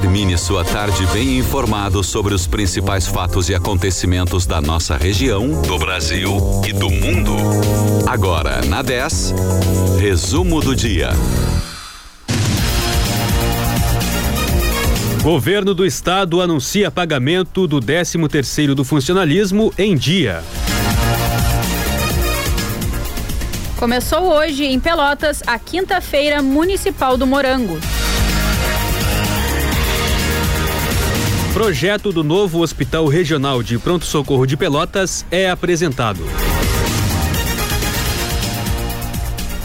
Termine sua tarde bem informado sobre os principais fatos e acontecimentos da nossa região, do Brasil e do mundo. Agora, na 10, resumo do dia. Governo do Estado anuncia pagamento do 13º do funcionalismo em dia. Começou hoje em Pelotas a quinta-feira municipal do Morango. Projeto do novo Hospital Regional de Pronto Socorro de Pelotas é apresentado.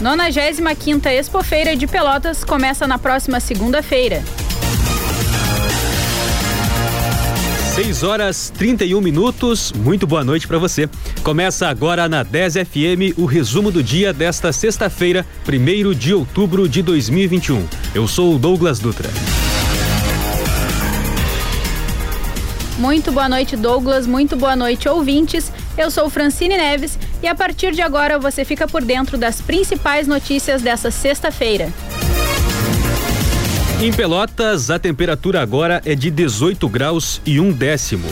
95ª Expofeira de Pelotas começa na próxima segunda-feira. 6 horas 31 minutos. Muito boa noite para você. Começa agora na 10 FM o resumo do dia desta sexta-feira, 1 de outubro de 2021. Eu sou o Douglas Dutra. Muito boa noite, Douglas. Muito boa noite, ouvintes. Eu sou Francine Neves e a partir de agora você fica por dentro das principais notícias dessa sexta-feira. Em Pelotas, a temperatura agora é de 18 graus e um décimo.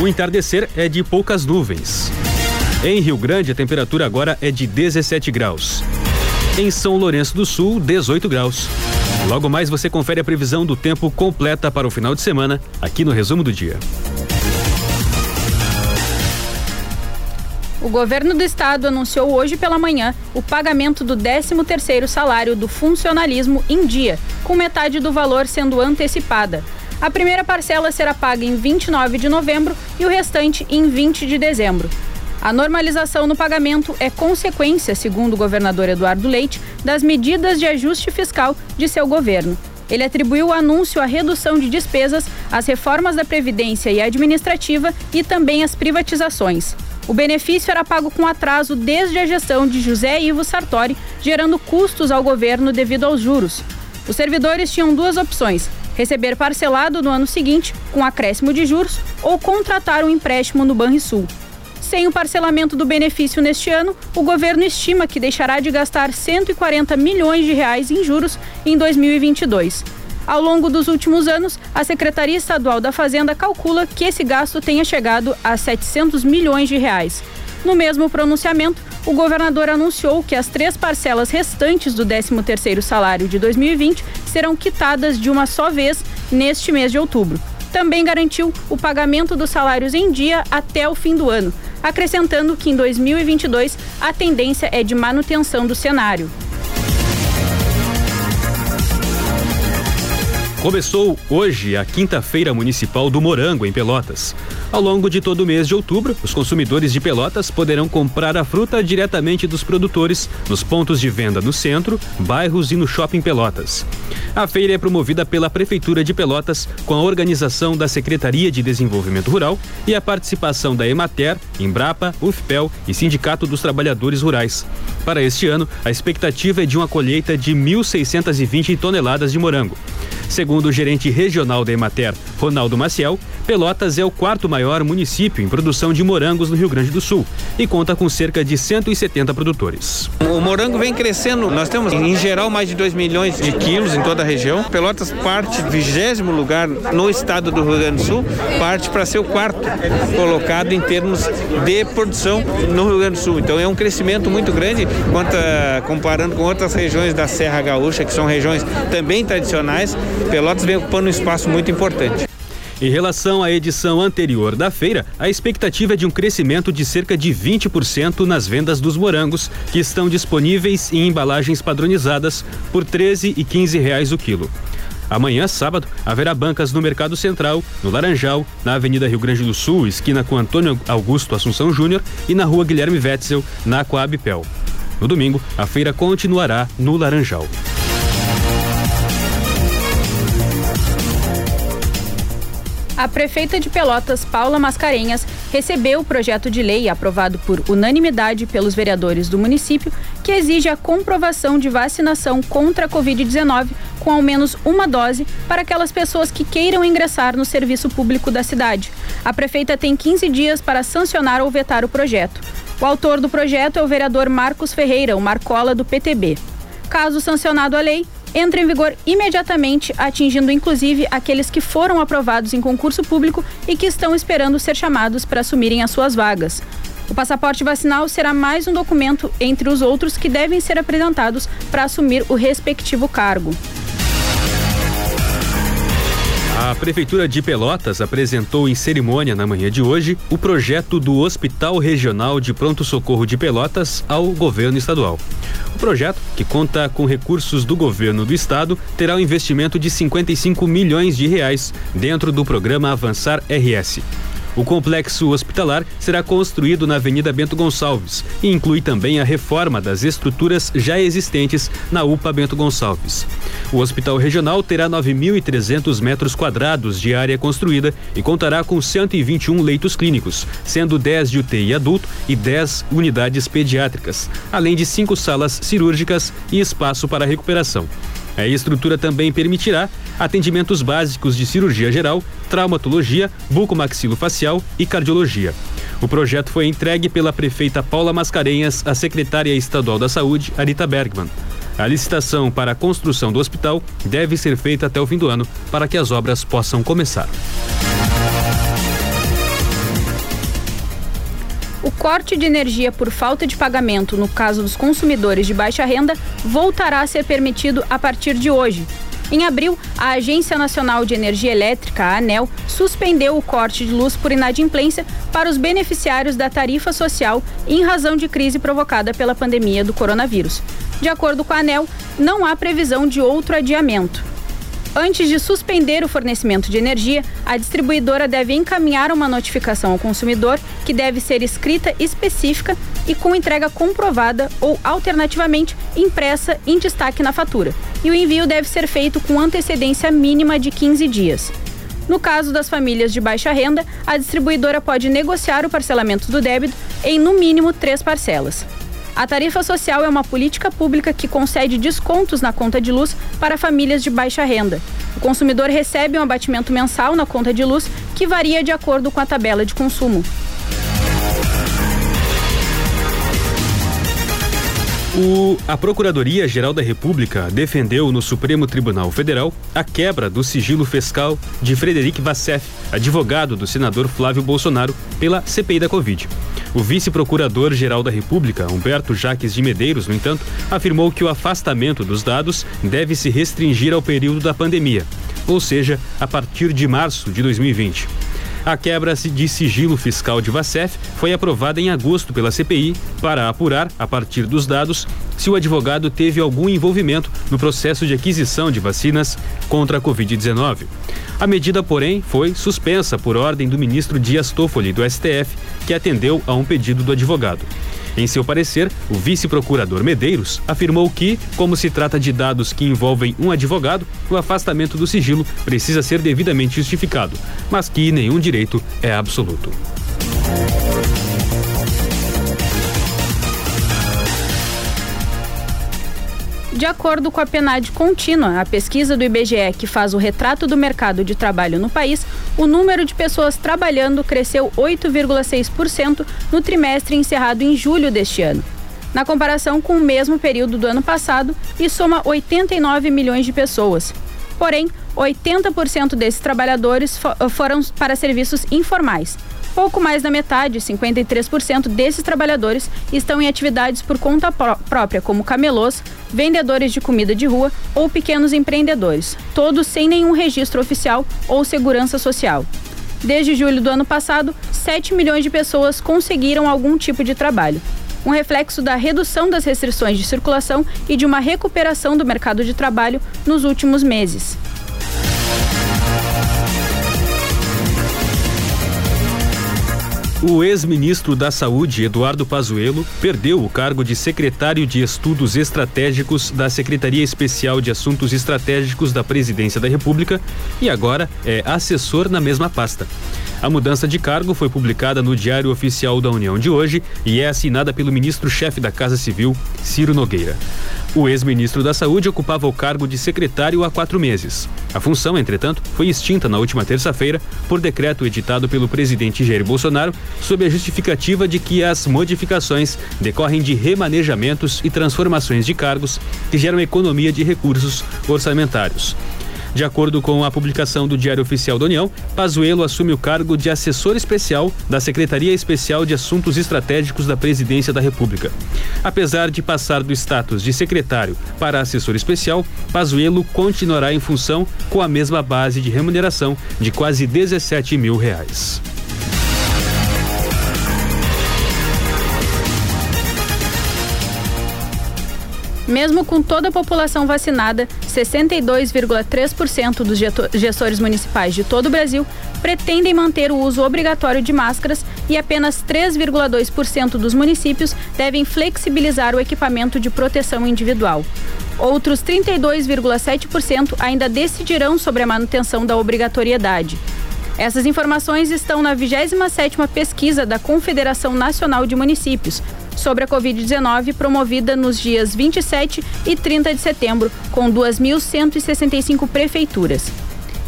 O entardecer é de poucas nuvens. Em Rio Grande, a temperatura agora é de 17 graus. Em São Lourenço do Sul, 18 graus. Logo mais você confere a previsão do tempo completa para o final de semana, aqui no resumo do dia. O governo do estado anunciou hoje pela manhã o pagamento do 13º salário do funcionalismo em dia, com metade do valor sendo antecipada. A primeira parcela será paga em 29 de novembro e o restante em 20 de dezembro. A normalização no pagamento é consequência, segundo o governador Eduardo Leite, das medidas de ajuste fiscal de seu governo. Ele atribuiu o anúncio à redução de despesas, às reformas da Previdência e administrativa e também às privatizações. O benefício era pago com atraso desde a gestão de José Ivo Sartori, gerando custos ao governo devido aos juros. Os servidores tinham duas opções: receber parcelado no ano seguinte, com acréscimo de juros, ou contratar um empréstimo no Banrisul. Sem o parcelamento do benefício neste ano, o governo estima que deixará de gastar 140 milhões de reais em juros em 2022. Ao longo dos últimos anos, a Secretaria Estadual da Fazenda calcula que esse gasto tenha chegado a 700 milhões de reais. No mesmo pronunciamento, o governador anunciou que as três parcelas restantes do 13º salário de 2020 serão quitadas de uma só vez neste mês de outubro. Também garantiu o pagamento dos salários em dia até o fim do ano, acrescentando que em 2022 a tendência é de manutenção do cenário. Começou hoje a Quinta-feira Municipal do Morango, em Pelotas. Ao longo de todo o mês de outubro, os consumidores de Pelotas poderão comprar a fruta diretamente dos produtores nos pontos de venda no centro, bairros e no shopping Pelotas. A feira é promovida pela Prefeitura de Pelotas com a organização da Secretaria de Desenvolvimento Rural e a participação da Emater, Embrapa, UFPEL e Sindicato dos Trabalhadores Rurais. Para este ano, a expectativa é de uma colheita de 1.620 toneladas de morango. Segundo o gerente regional da Emater, Ronaldo Maciel, Pelotas é o quarto maior município em produção de morangos no Rio Grande do Sul e conta com cerca de 170 produtores. O morango vem crescendo, nós temos em geral mais de 2 milhões de quilos em toda a região. Pelotas parte vigésimo lugar no estado do Rio Grande do Sul, parte para ser o quarto colocado em termos de produção no Rio Grande do Sul. Então é um crescimento muito grande quanto a, comparando com outras regiões da Serra Gaúcha, que são regiões também tradicionais. Pelotas vem ocupando um espaço muito importante. Em relação à edição anterior da feira, a expectativa é de um crescimento de cerca de 20% nas vendas dos morangos, que estão disponíveis em embalagens padronizadas por 13 e 15 reais o quilo. Amanhã, sábado, haverá bancas no Mercado Central, no Laranjal, na Avenida Rio Grande do Sul, esquina com Antônio Augusto Assunção Júnior, e na Rua Guilherme Wetzel, na Coabipel. No domingo, a feira continuará no Laranjal. A prefeita de Pelotas, Paula Mascarenhas, recebeu o projeto de lei aprovado por unanimidade pelos vereadores do município, que exige a comprovação de vacinação contra a Covid-19 com ao menos uma dose para aquelas pessoas que queiram ingressar no serviço público da cidade. A prefeita tem 15 dias para sancionar ou vetar o projeto. O autor do projeto é o vereador Marcos Ferreira, o Marcola do PTB. Caso sancionado a lei, entra em vigor imediatamente, atingindo inclusive aqueles que foram aprovados em concurso público e que estão esperando ser chamados para assumirem as suas vagas. O passaporte vacinal será mais um documento entre os outros que devem ser apresentados para assumir o respectivo cargo. A Prefeitura de Pelotas apresentou em cerimônia na manhã de hoje o projeto do Hospital Regional de Pronto Socorro de Pelotas ao governo estadual. O projeto, que conta com recursos do governo do estado, terá um investimento de 55 milhões de reais dentro do programa Avançar RS. O complexo hospitalar será construído na Avenida Bento Gonçalves e inclui também a reforma das estruturas já existentes na UPA Bento Gonçalves. O hospital regional terá 9.300 metros quadrados de área construída e contará com 121 leitos clínicos, sendo 10 de UTI adulto e 10 unidades pediátricas, além de cinco salas cirúrgicas e espaço para recuperação. A estrutura também permitirá atendimentos básicos de cirurgia geral, traumatologia, bucomaxilofacial e cardiologia. O projeto foi entregue pela prefeita Paula Mascarenhas à secretária estadual da Saúde, Arita Bergman. A licitação para a construção do hospital deve ser feita até o fim do ano para que as obras possam começar. O corte de energia por falta de pagamento no caso dos consumidores de baixa renda voltará a ser permitido a partir de hoje. Em abril, a Agência Nacional de Energia Elétrica, a ANEL, suspendeu o corte de luz por inadimplência para os beneficiários da tarifa social em razão de crise provocada pela pandemia do coronavírus. De acordo com a ANEL, não há previsão de outro adiamento. Antes de suspender o fornecimento de energia, a distribuidora deve encaminhar uma notificação ao consumidor, que deve ser escrita específica e com entrega comprovada ou, alternativamente, impressa em destaque na fatura. E o envio deve ser feito com antecedência mínima de 15 dias. No caso das famílias de baixa renda, a distribuidora pode negociar o parcelamento do débito em, no mínimo, três parcelas. A tarifa social é uma política pública que concede descontos na conta de luz para famílias de baixa renda. O consumidor recebe um abatimento mensal na conta de luz que varia de acordo com a tabela de consumo. O, a Procuradoria-Geral da República defendeu no Supremo Tribunal Federal a quebra do sigilo fiscal de Frederic Vassef, advogado do senador Flávio Bolsonaro, pela CPI da Covid. O vice-procurador-geral da República, Humberto Jaques de Medeiros, no entanto, afirmou que o afastamento dos dados deve se restringir ao período da pandemia, ou seja, a partir de março de 2020. A quebra de sigilo fiscal de Vacef foi aprovada em agosto pela CPI para apurar, a partir dos dados, se o advogado teve algum envolvimento no processo de aquisição de vacinas contra a Covid-19. A medida, porém, foi suspensa por ordem do ministro Dias Toffoli, do STF, que atendeu a um pedido do advogado. Em seu parecer, o vice-procurador Medeiros afirmou que, como se trata de dados que envolvem um advogado, o afastamento do sigilo precisa ser devidamente justificado, mas que nenhum direito é absoluto. De acordo com a PNAD contínua, a pesquisa do IBGE que faz o retrato do mercado de trabalho no país, o número de pessoas trabalhando cresceu 8,6% no trimestre encerrado em julho deste ano. Na comparação com o mesmo período do ano passado, e soma 89 milhões de pessoas. Porém, 80% desses trabalhadores foram para serviços informais, Pouco mais da metade, 53% desses trabalhadores, estão em atividades por conta pró própria, como camelôs, vendedores de comida de rua ou pequenos empreendedores, todos sem nenhum registro oficial ou segurança social. Desde julho do ano passado, 7 milhões de pessoas conseguiram algum tipo de trabalho. Um reflexo da redução das restrições de circulação e de uma recuperação do mercado de trabalho nos últimos meses. O ex-ministro da Saúde, Eduardo Pazuello, perdeu o cargo de secretário de Estudos Estratégicos da Secretaria Especial de Assuntos Estratégicos da Presidência da República e agora é assessor na mesma pasta. A mudança de cargo foi publicada no Diário Oficial da União de hoje e é assinada pelo ministro-chefe da Casa Civil, Ciro Nogueira. O ex-ministro da Saúde ocupava o cargo de secretário há quatro meses. A função, entretanto, foi extinta na última terça-feira por decreto editado pelo presidente Jair Bolsonaro, sob a justificativa de que as modificações decorrem de remanejamentos e transformações de cargos que geram economia de recursos orçamentários. De acordo com a publicação do Diário Oficial da União, Pazuello assume o cargo de assessor especial da Secretaria Especial de Assuntos Estratégicos da Presidência da República. Apesar de passar do status de secretário para assessor especial, Pazuello continuará em função com a mesma base de remuneração de quase 17 mil reais. Mesmo com toda a população vacinada, 62,3% dos gestores municipais de todo o Brasil pretendem manter o uso obrigatório de máscaras e apenas 3,2% dos municípios devem flexibilizar o equipamento de proteção individual. Outros 32,7% ainda decidirão sobre a manutenção da obrigatoriedade. Essas informações estão na 27ª pesquisa da Confederação Nacional de Municípios sobre a Covid-19 promovida nos dias 27 e 30 de setembro, com 2.165 prefeituras.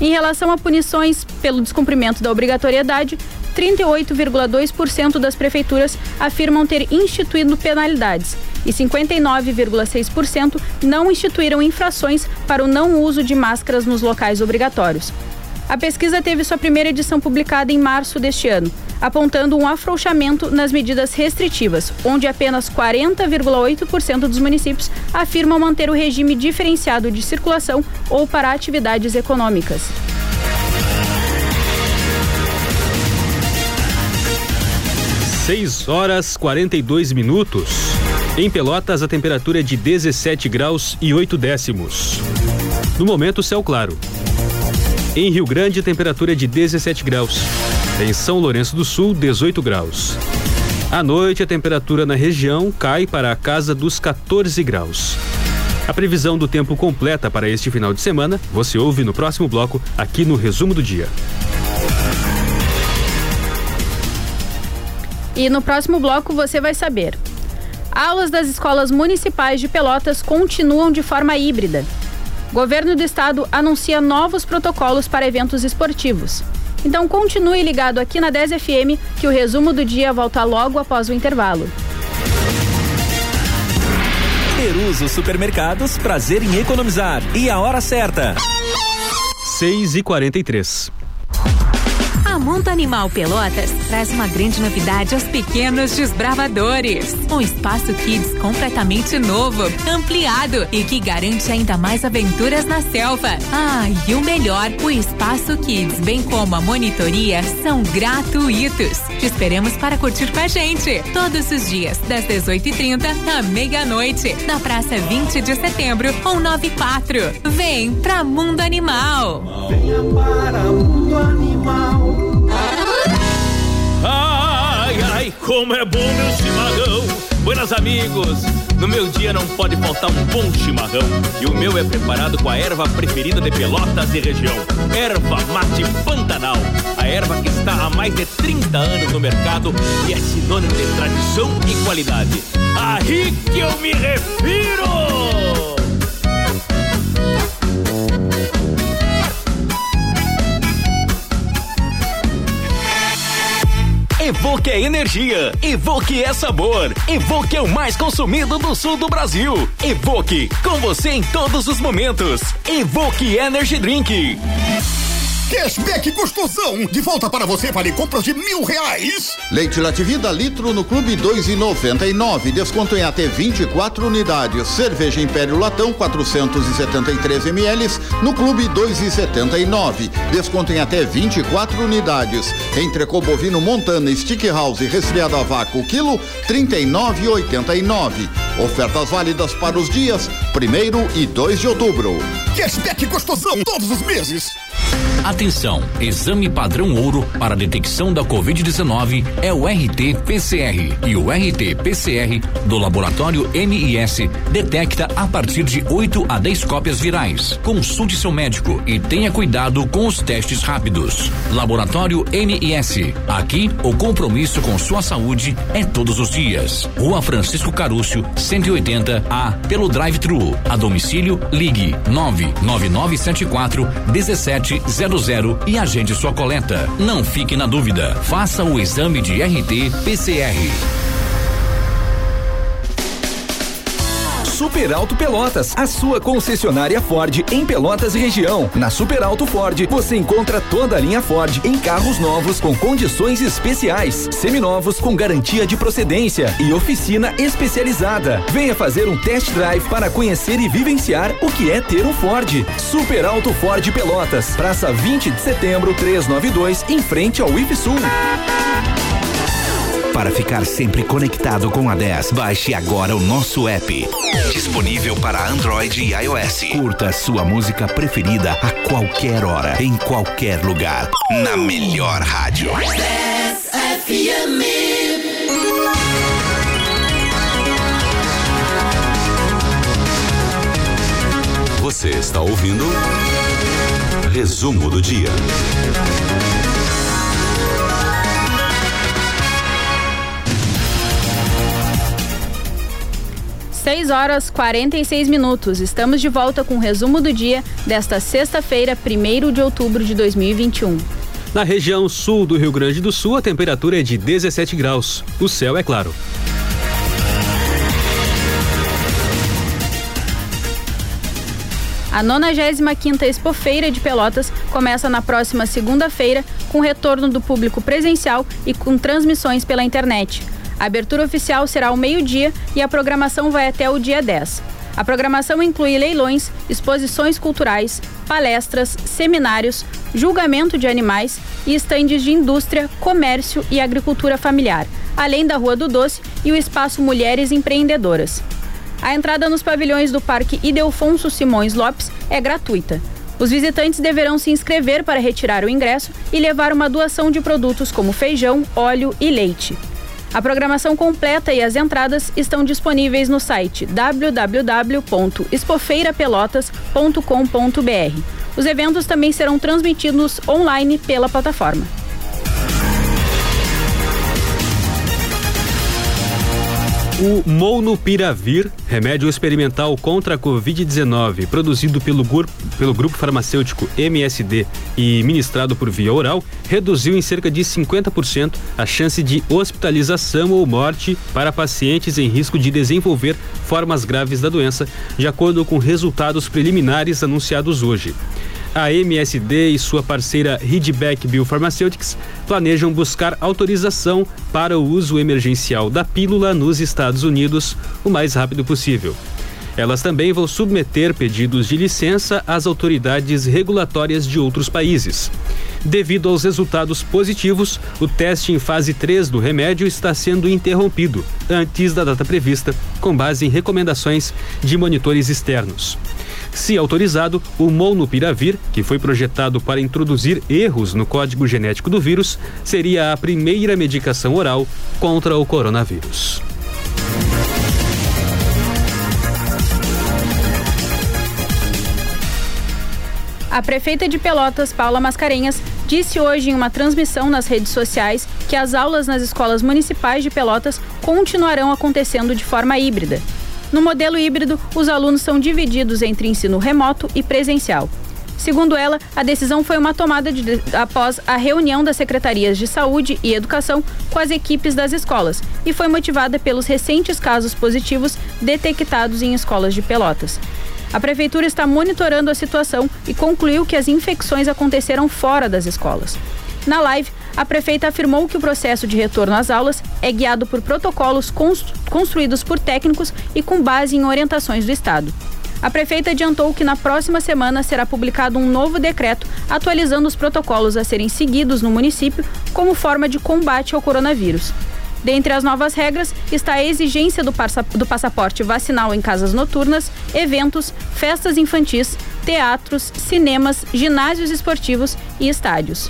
Em relação a punições pelo descumprimento da obrigatoriedade, 38,2% das prefeituras afirmam ter instituído penalidades e 59,6% não instituíram infrações para o não uso de máscaras nos locais obrigatórios. A pesquisa teve sua primeira edição publicada em março deste ano, apontando um afrouxamento nas medidas restritivas, onde apenas 40,8% dos municípios afirmam manter o regime diferenciado de circulação ou para atividades econômicas. Seis horas 42 minutos. Em Pelotas, a temperatura é de 17 graus e 8 décimos. No momento, céu claro. Em Rio Grande, a temperatura é de 17 graus. Em São Lourenço do Sul, 18 graus. À noite, a temperatura na região cai para a casa dos 14 graus. A previsão do tempo completa para este final de semana você ouve no próximo bloco, aqui no Resumo do Dia. E no próximo bloco você vai saber. Aulas das escolas municipais de Pelotas continuam de forma híbrida. Governo do Estado anuncia novos protocolos para eventos esportivos. Então continue ligado aqui na 10 FM que o resumo do dia volta logo após o intervalo. Peruso Supermercados, prazer em economizar. E a hora certa. 6 e 43 a Mundo Animal Pelotas traz uma grande novidade aos pequenos desbravadores. Um espaço Kids completamente novo, ampliado e que garante ainda mais aventuras na selva. Ah, e o melhor, o espaço Kids, bem como a monitoria, são gratuitos. Te esperamos para curtir com a gente todos os dias, das 18h30 à meia-noite, na Praça 20 de Setembro, 194. Vem pra Mundo Animal. Venha para Mundo Animal. Ai, como é bom meu chimarrão. Buenas amigos, no meu dia não pode faltar um bom chimarrão. E o meu é preparado com a erva preferida de Pelotas e região. Erva mate Pantanal. A erva que está há mais de 30 anos no mercado e é sinônimo de tradição e qualidade. Aí que eu me refiro! Evoque é energia, Evoque é sabor, Evoque é o mais consumido do sul do Brasil. Evoque, com você em todos os momentos. Evoque Energy Drink. Cashback gostosão! De volta para você, vale compras de mil reais. Leite Lativida litro no Clube dois e noventa e nove, desconto em até 24 unidades. Cerveja Império Latão 473 ml no Clube dois e setenta e nove, desconto em até 24 unidades. Entrecô bovino Montana Stick House resfriado a vácuo quilo trinta e nove e oitenta e nove. Ofertas válidas para os dias primeiro e 2 de outubro. Cashback gostosão todos os meses. Atenção, exame padrão ouro para detecção da Covid-19 é o RT-PCR e o RT-PCR do laboratório MIS detecta a partir de 8 a 10 cópias virais. Consulte seu médico e tenha cuidado com os testes rápidos. Laboratório MIS. Aqui, o compromisso com sua saúde é todos os dias. Rua Francisco Carúcio, 180 A, pelo drive-thru. A domicílio, ligue 99974 1700 e agende sua coleta. Não fique na dúvida. Faça o exame de RT-PCR. Super Alto Pelotas, a sua concessionária Ford em Pelotas e região. Na Super Alto Ford, você encontra toda a linha Ford em carros novos com condições especiais, seminovos com garantia de procedência e oficina especializada. Venha fazer um test drive para conhecer e vivenciar o que é ter um Ford. Super Alto Ford Pelotas, Praça 20 de Setembro, 392, em frente ao IFSUL. Para ficar sempre conectado com a 10, baixe agora o nosso app. Disponível para Android e iOS. Curta sua música preferida a qualquer hora, em qualquer lugar. Na melhor rádio. 10 FM. Você está ouvindo? Resumo do dia. 6 horas 46 minutos. Estamos de volta com o resumo do dia desta sexta-feira, 1 de outubro de 2021. Na região sul do Rio Grande do Sul, a temperatura é de 17 graus. O céu é claro. A 95ª Expofeira de Pelotas começa na próxima segunda-feira com retorno do público presencial e com transmissões pela internet. A abertura oficial será ao meio-dia e a programação vai até o dia 10. A programação inclui leilões, exposições culturais, palestras, seminários, julgamento de animais e estandes de indústria, comércio e agricultura familiar, além da Rua do Doce e o espaço Mulheres Empreendedoras. A entrada nos pavilhões do Parque Idelfonso Simões Lopes é gratuita. Os visitantes deverão se inscrever para retirar o ingresso e levar uma doação de produtos como feijão, óleo e leite. A programação completa e as entradas estão disponíveis no site www.expofeirapelotas.com.br. Os eventos também serão transmitidos online pela plataforma. O Molnupiravir, remédio experimental contra a Covid-19, produzido pelo, pelo grupo farmacêutico MSD e ministrado por via oral, reduziu em cerca de 50% a chance de hospitalização ou morte para pacientes em risco de desenvolver formas graves da doença, de acordo com resultados preliminares anunciados hoje a MSD e sua parceira Ridback Biopharmaceutics planejam buscar autorização para o uso emergencial da pílula nos Estados Unidos o mais rápido possível. Elas também vão submeter pedidos de licença às autoridades regulatórias de outros países. Devido aos resultados positivos, o teste em fase 3 do remédio está sendo interrompido antes da data prevista, com base em recomendações de monitores externos. Se autorizado, o molnupiravir, que foi projetado para introduzir erros no código genético do vírus, seria a primeira medicação oral contra o coronavírus. A prefeita de Pelotas, Paula Mascarenhas, disse hoje em uma transmissão nas redes sociais que as aulas nas escolas municipais de Pelotas continuarão acontecendo de forma híbrida. No modelo híbrido, os alunos são divididos entre ensino remoto e presencial. Segundo ela, a decisão foi uma tomada de, após a reunião das secretarias de saúde e educação com as equipes das escolas e foi motivada pelos recentes casos positivos detectados em escolas de Pelotas. A prefeitura está monitorando a situação e concluiu que as infecções aconteceram fora das escolas. Na live, a prefeita afirmou que o processo de retorno às aulas é guiado por protocolos construídos por técnicos e com base em orientações do Estado. A prefeita adiantou que na próxima semana será publicado um novo decreto atualizando os protocolos a serem seguidos no município como forma de combate ao coronavírus. Dentre as novas regras está a exigência do, passaporte vacinal em casas noturnas, eventos, festas infantis, teatros, cinemas, ginásios esportivos e estádios.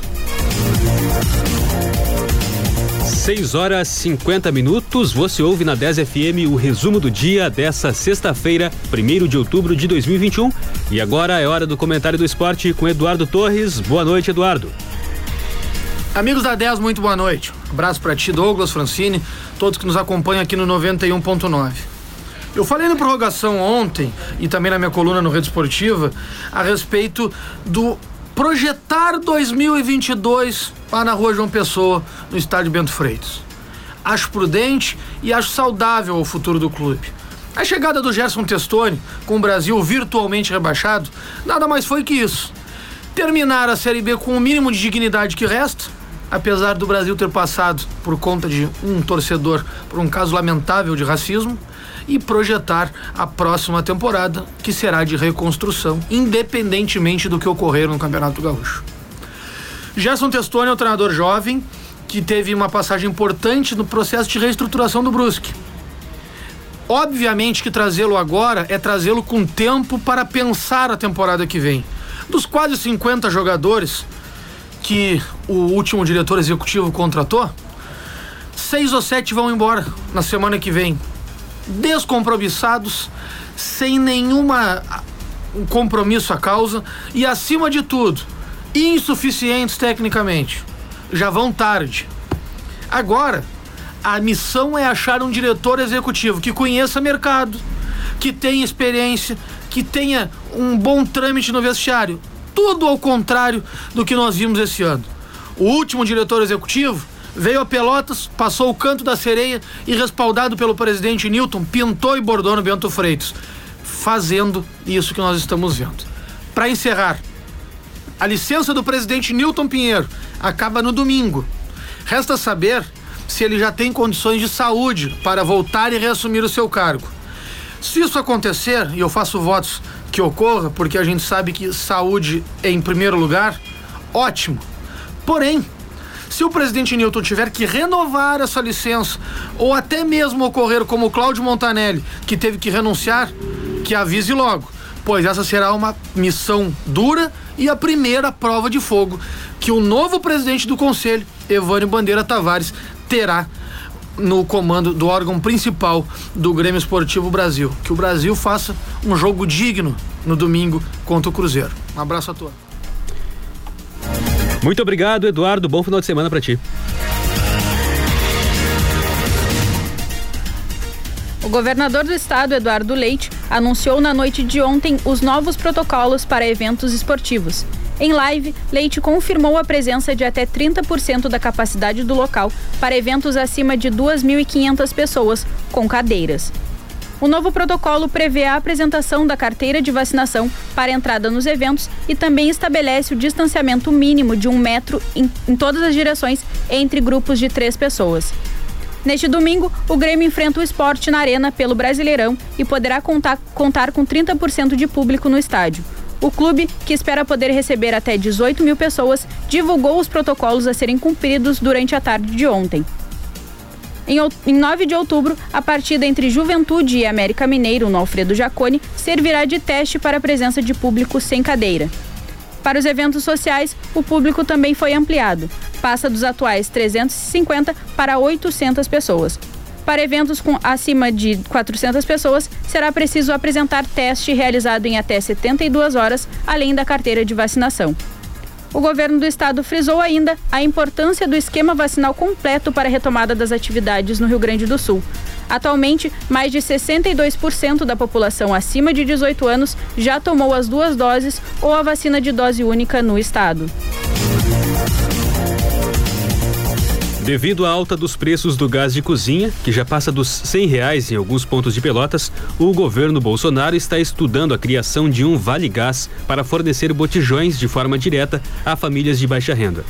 6 horas 50 minutos. Você ouve na 10 FM o resumo do dia dessa sexta-feira, 1 de outubro de 2021. E agora é hora do comentário do esporte com Eduardo Torres. Boa noite, Eduardo. Amigos da 10, muito boa noite. abraço para ti, Douglas, Francine, todos que nos acompanham aqui no 91.9. Eu falei na prorrogação ontem e também na minha coluna no Rede Esportiva a respeito do projetar 2022 lá na rua João Pessoa, no estádio Bento Freitas. Acho prudente e acho saudável o futuro do clube. A chegada do Gerson Testoni, com o Brasil virtualmente rebaixado, nada mais foi que isso. Terminar a Série B com o mínimo de dignidade que resta, apesar do Brasil ter passado, por conta de um torcedor, por um caso lamentável de racismo, e projetar a próxima temporada, que será de reconstrução, independentemente do que ocorrer no Campeonato Gaúcho. Gerson Testoni é um treinador jovem que teve uma passagem importante no processo de reestruturação do Brusque. Obviamente que trazê-lo agora é trazê-lo com tempo para pensar a temporada que vem. Dos quase 50 jogadores que o último diretor executivo contratou, seis ou sete vão embora na semana que vem descompromissados, sem nenhuma um compromisso à causa e, acima de tudo, insuficientes tecnicamente. Já vão tarde. Agora, a missão é achar um diretor executivo que conheça mercado, que tenha experiência, que tenha um bom trâmite no vestiário. Tudo ao contrário do que nós vimos esse ano. O último diretor executivo veio a Pelotas, passou o canto da sereia e, respaldado pelo presidente Newton, pintou e bordou no Bento Freitas, fazendo isso que nós estamos vendo. Para encerrar, a licença do presidente Newton Pinheiro acaba no domingo. Resta saber se ele já tem condições de saúde para voltar e reassumir o seu cargo. Se isso acontecer, e eu faço votos que ocorra, porque a gente sabe que saúde é em primeiro lugar, ótimo. Porém, se o presidente Newton tiver que renovar essa licença, ou até mesmo ocorrer como o Cláudio Montanelli, que teve que renunciar, que avise logo, pois essa será uma missão dura e a primeira prova de fogo que o novo presidente do conselho, Evânio Bandeira Tavares, terá no comando do órgão principal do Grêmio Esportivo Brasil. Que o Brasil faça um jogo digno no domingo contra o Cruzeiro. Um abraço a todos. Muito obrigado, Eduardo. Bom final de semana para ti. O governador do estado, Eduardo Leite, anunciou na noite de ontem os novos protocolos para eventos esportivos. Em live, Leite confirmou a presença de até 30% da capacidade do local para eventos acima de 2.500 pessoas, com cadeiras. O novo protocolo prevê a apresentação da carteira de vacinação para entrada nos eventos e também estabelece o distanciamento mínimo de um metro em, em todas as direções entre grupos de três pessoas. Neste domingo, o Grêmio enfrenta o esporte na Arena pelo Brasileirão e poderá contar, contar com 30% de público no estádio. O clube, que espera poder receber até 18 mil pessoas, divulgou os protocolos a serem cumpridos durante a tarde de ontem. Em, em 9 de outubro, a partida entre Juventude e América Mineiro, no Alfredo Jacone, servirá de teste para a presença de público sem cadeira. Para os eventos sociais, o público também foi ampliado. Passa dos atuais 350 para 800 pessoas. Para eventos com acima de 400 pessoas, será preciso apresentar teste realizado em até 72 horas, além da carteira de vacinação. O governo do estado frisou ainda a importância do esquema vacinal completo para a retomada das atividades no Rio Grande do Sul. Atualmente, mais de 62% da população acima de 18 anos já tomou as duas doses ou a vacina de dose única no estado. Devido à alta dos preços do gás de cozinha, que já passa dos cem reais em alguns pontos de Pelotas, o governo Bolsonaro está estudando a criação de um Vale Gás para fornecer botijões de forma direta a famílias de baixa renda.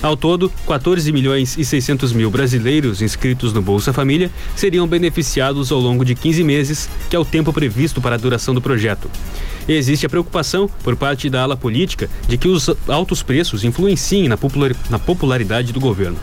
Ao todo, 14 milhões e 600 mil brasileiros inscritos no Bolsa Família seriam beneficiados ao longo de 15 meses, que é o tempo previsto para a duração do projeto. Existe a preocupação por parte da ala política de que os altos preços influenciem na, popular, na popularidade do governo.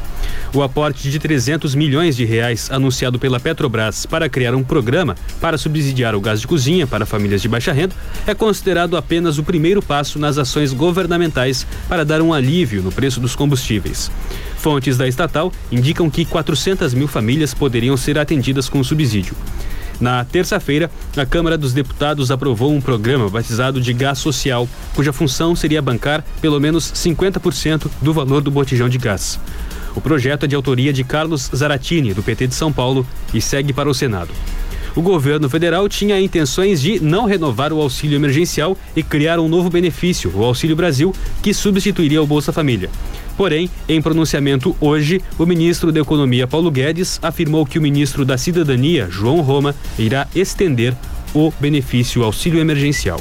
O aporte de 300 milhões de reais anunciado pela Petrobras para criar um programa para subsidiar o gás de cozinha para famílias de baixa renda é considerado apenas o primeiro passo nas ações governamentais para dar um alívio no preço dos combustíveis. Fontes da estatal indicam que 400 mil famílias poderiam ser atendidas com subsídio. Na terça-feira, a Câmara dos Deputados aprovou um programa batizado de Gás Social, cuja função seria bancar pelo menos 50% do valor do botijão de gás. O projeto é de autoria de Carlos Zaratini, do PT de São Paulo, e segue para o Senado. O governo federal tinha intenções de não renovar o auxílio emergencial e criar um novo benefício, o Auxílio Brasil, que substituiria o Bolsa Família. Porém, em pronunciamento hoje, o ministro da Economia Paulo Guedes afirmou que o ministro da Cidadania, João Roma, irá estender o benefício auxílio emergencial.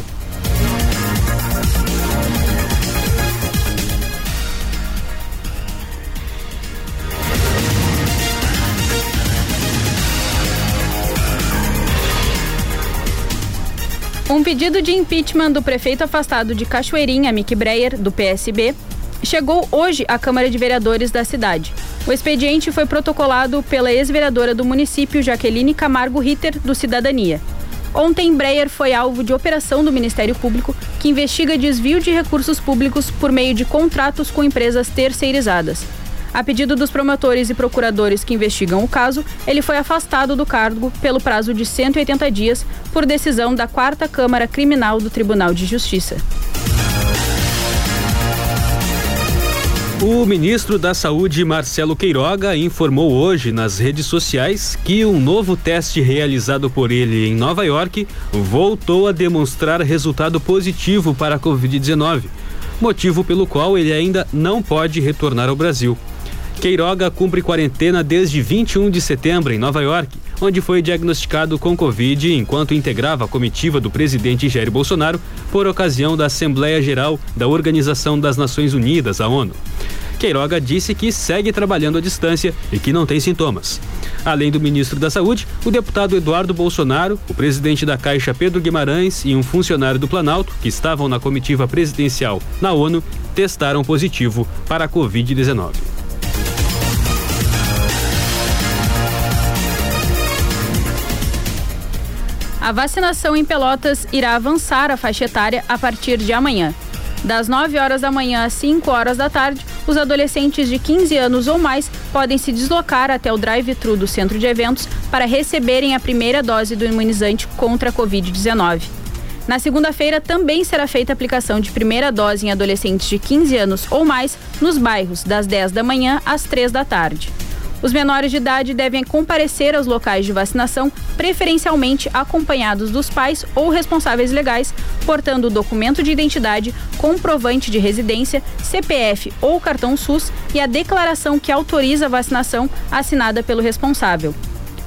Pedido de impeachment do prefeito afastado de Cachoeirinha, Mick Breyer, do PSB, chegou hoje à Câmara de Vereadores da cidade. O expediente foi protocolado pela ex-vereadora do município, Jaqueline Camargo Ritter, do Cidadania. Ontem, Breyer foi alvo de operação do Ministério Público, que investiga desvio de recursos públicos por meio de contratos com empresas terceirizadas. A pedido dos promotores e procuradores que investigam o caso, ele foi afastado do cargo pelo prazo de 180 dias por decisão da Quarta Câmara Criminal do Tribunal de Justiça. O ministro da Saúde, Marcelo Queiroga, informou hoje nas redes sociais que um novo teste realizado por ele em Nova York voltou a demonstrar resultado positivo para a Covid-19, motivo pelo qual ele ainda não pode retornar ao Brasil. Queiroga cumpre quarentena desde 21 de setembro em Nova York, onde foi diagnosticado com Covid enquanto integrava a comitiva do presidente Jair Bolsonaro por ocasião da Assembleia Geral da Organização das Nações Unidas, a ONU. Queiroga disse que segue trabalhando à distância e que não tem sintomas. Além do ministro da Saúde, o deputado Eduardo Bolsonaro, o presidente da Caixa Pedro Guimarães e um funcionário do Planalto, que estavam na comitiva presidencial na ONU, testaram positivo para a Covid-19. A vacinação em Pelotas irá avançar a faixa etária a partir de amanhã. Das 9 horas da manhã às 5 horas da tarde, os adolescentes de 15 anos ou mais podem se deslocar até o drive-thru do centro de eventos para receberem a primeira dose do imunizante contra a Covid-19. Na segunda-feira também será feita a aplicação de primeira dose em adolescentes de 15 anos ou mais nos bairros, das 10 da manhã às 3 da tarde. Os menores de idade devem comparecer aos locais de vacinação, preferencialmente acompanhados dos pais ou responsáveis legais, portando documento de identidade, comprovante de residência, CPF ou cartão SUS e a declaração que autoriza a vacinação assinada pelo responsável.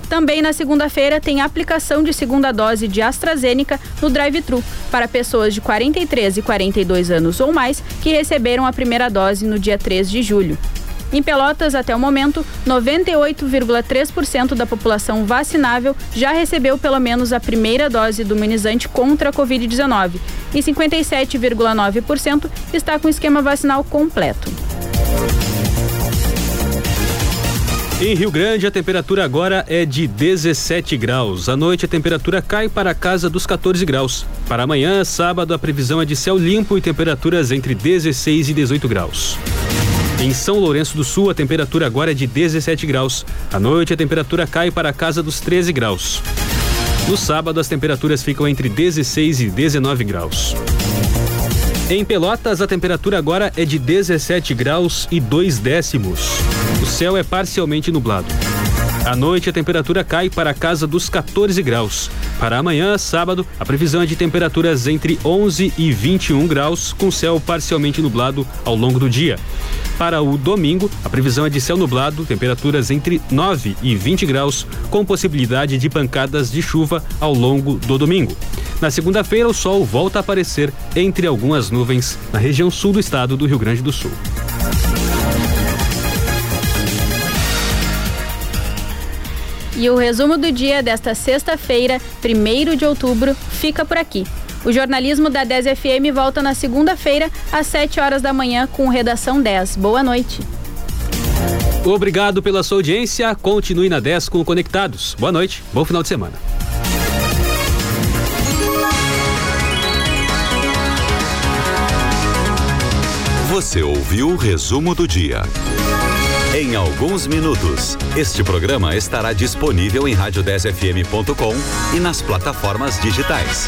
Também na segunda-feira tem aplicação de segunda dose de AstraZeneca no drive-thru para pessoas de 43 e 42 anos ou mais que receberam a primeira dose no dia 3 de julho. Em Pelotas, até o momento, 98,3% da população vacinável já recebeu pelo menos a primeira dose do imunizante contra a Covid-19 e 57,9% está com esquema vacinal completo. Em Rio Grande, a temperatura agora é de 17 graus. À noite, a temperatura cai para a casa dos 14 graus. Para amanhã, sábado, a previsão é de céu limpo e temperaturas entre 16 e 18 graus. Em São Lourenço do Sul, a temperatura agora é de 17 graus. À noite, a temperatura cai para a casa dos 13 graus. No sábado, as temperaturas ficam entre 16 e 19 graus. Em Pelotas, a temperatura agora é de 17 graus e 2 décimos. O céu é parcialmente nublado. À noite, a temperatura cai para a casa dos 14 graus. Para amanhã, sábado, a previsão é de temperaturas entre 11 e 21 graus, com céu parcialmente nublado ao longo do dia. Para o domingo, a previsão é de céu nublado, temperaturas entre 9 e 20 graus, com possibilidade de pancadas de chuva ao longo do domingo. Na segunda-feira, o sol volta a aparecer entre algumas nuvens na região sul do estado do Rio Grande do Sul. E o resumo do dia desta sexta-feira, 1 de outubro, fica por aqui. O jornalismo da 10 FM volta na segunda-feira, às 7 horas da manhã, com Redação 10. Boa noite. Obrigado pela sua audiência. Continue na 10 com Conectados. Boa noite, bom final de semana. Você ouviu o resumo do dia. Em alguns minutos, este programa estará disponível em rádio10fm.com e nas plataformas digitais.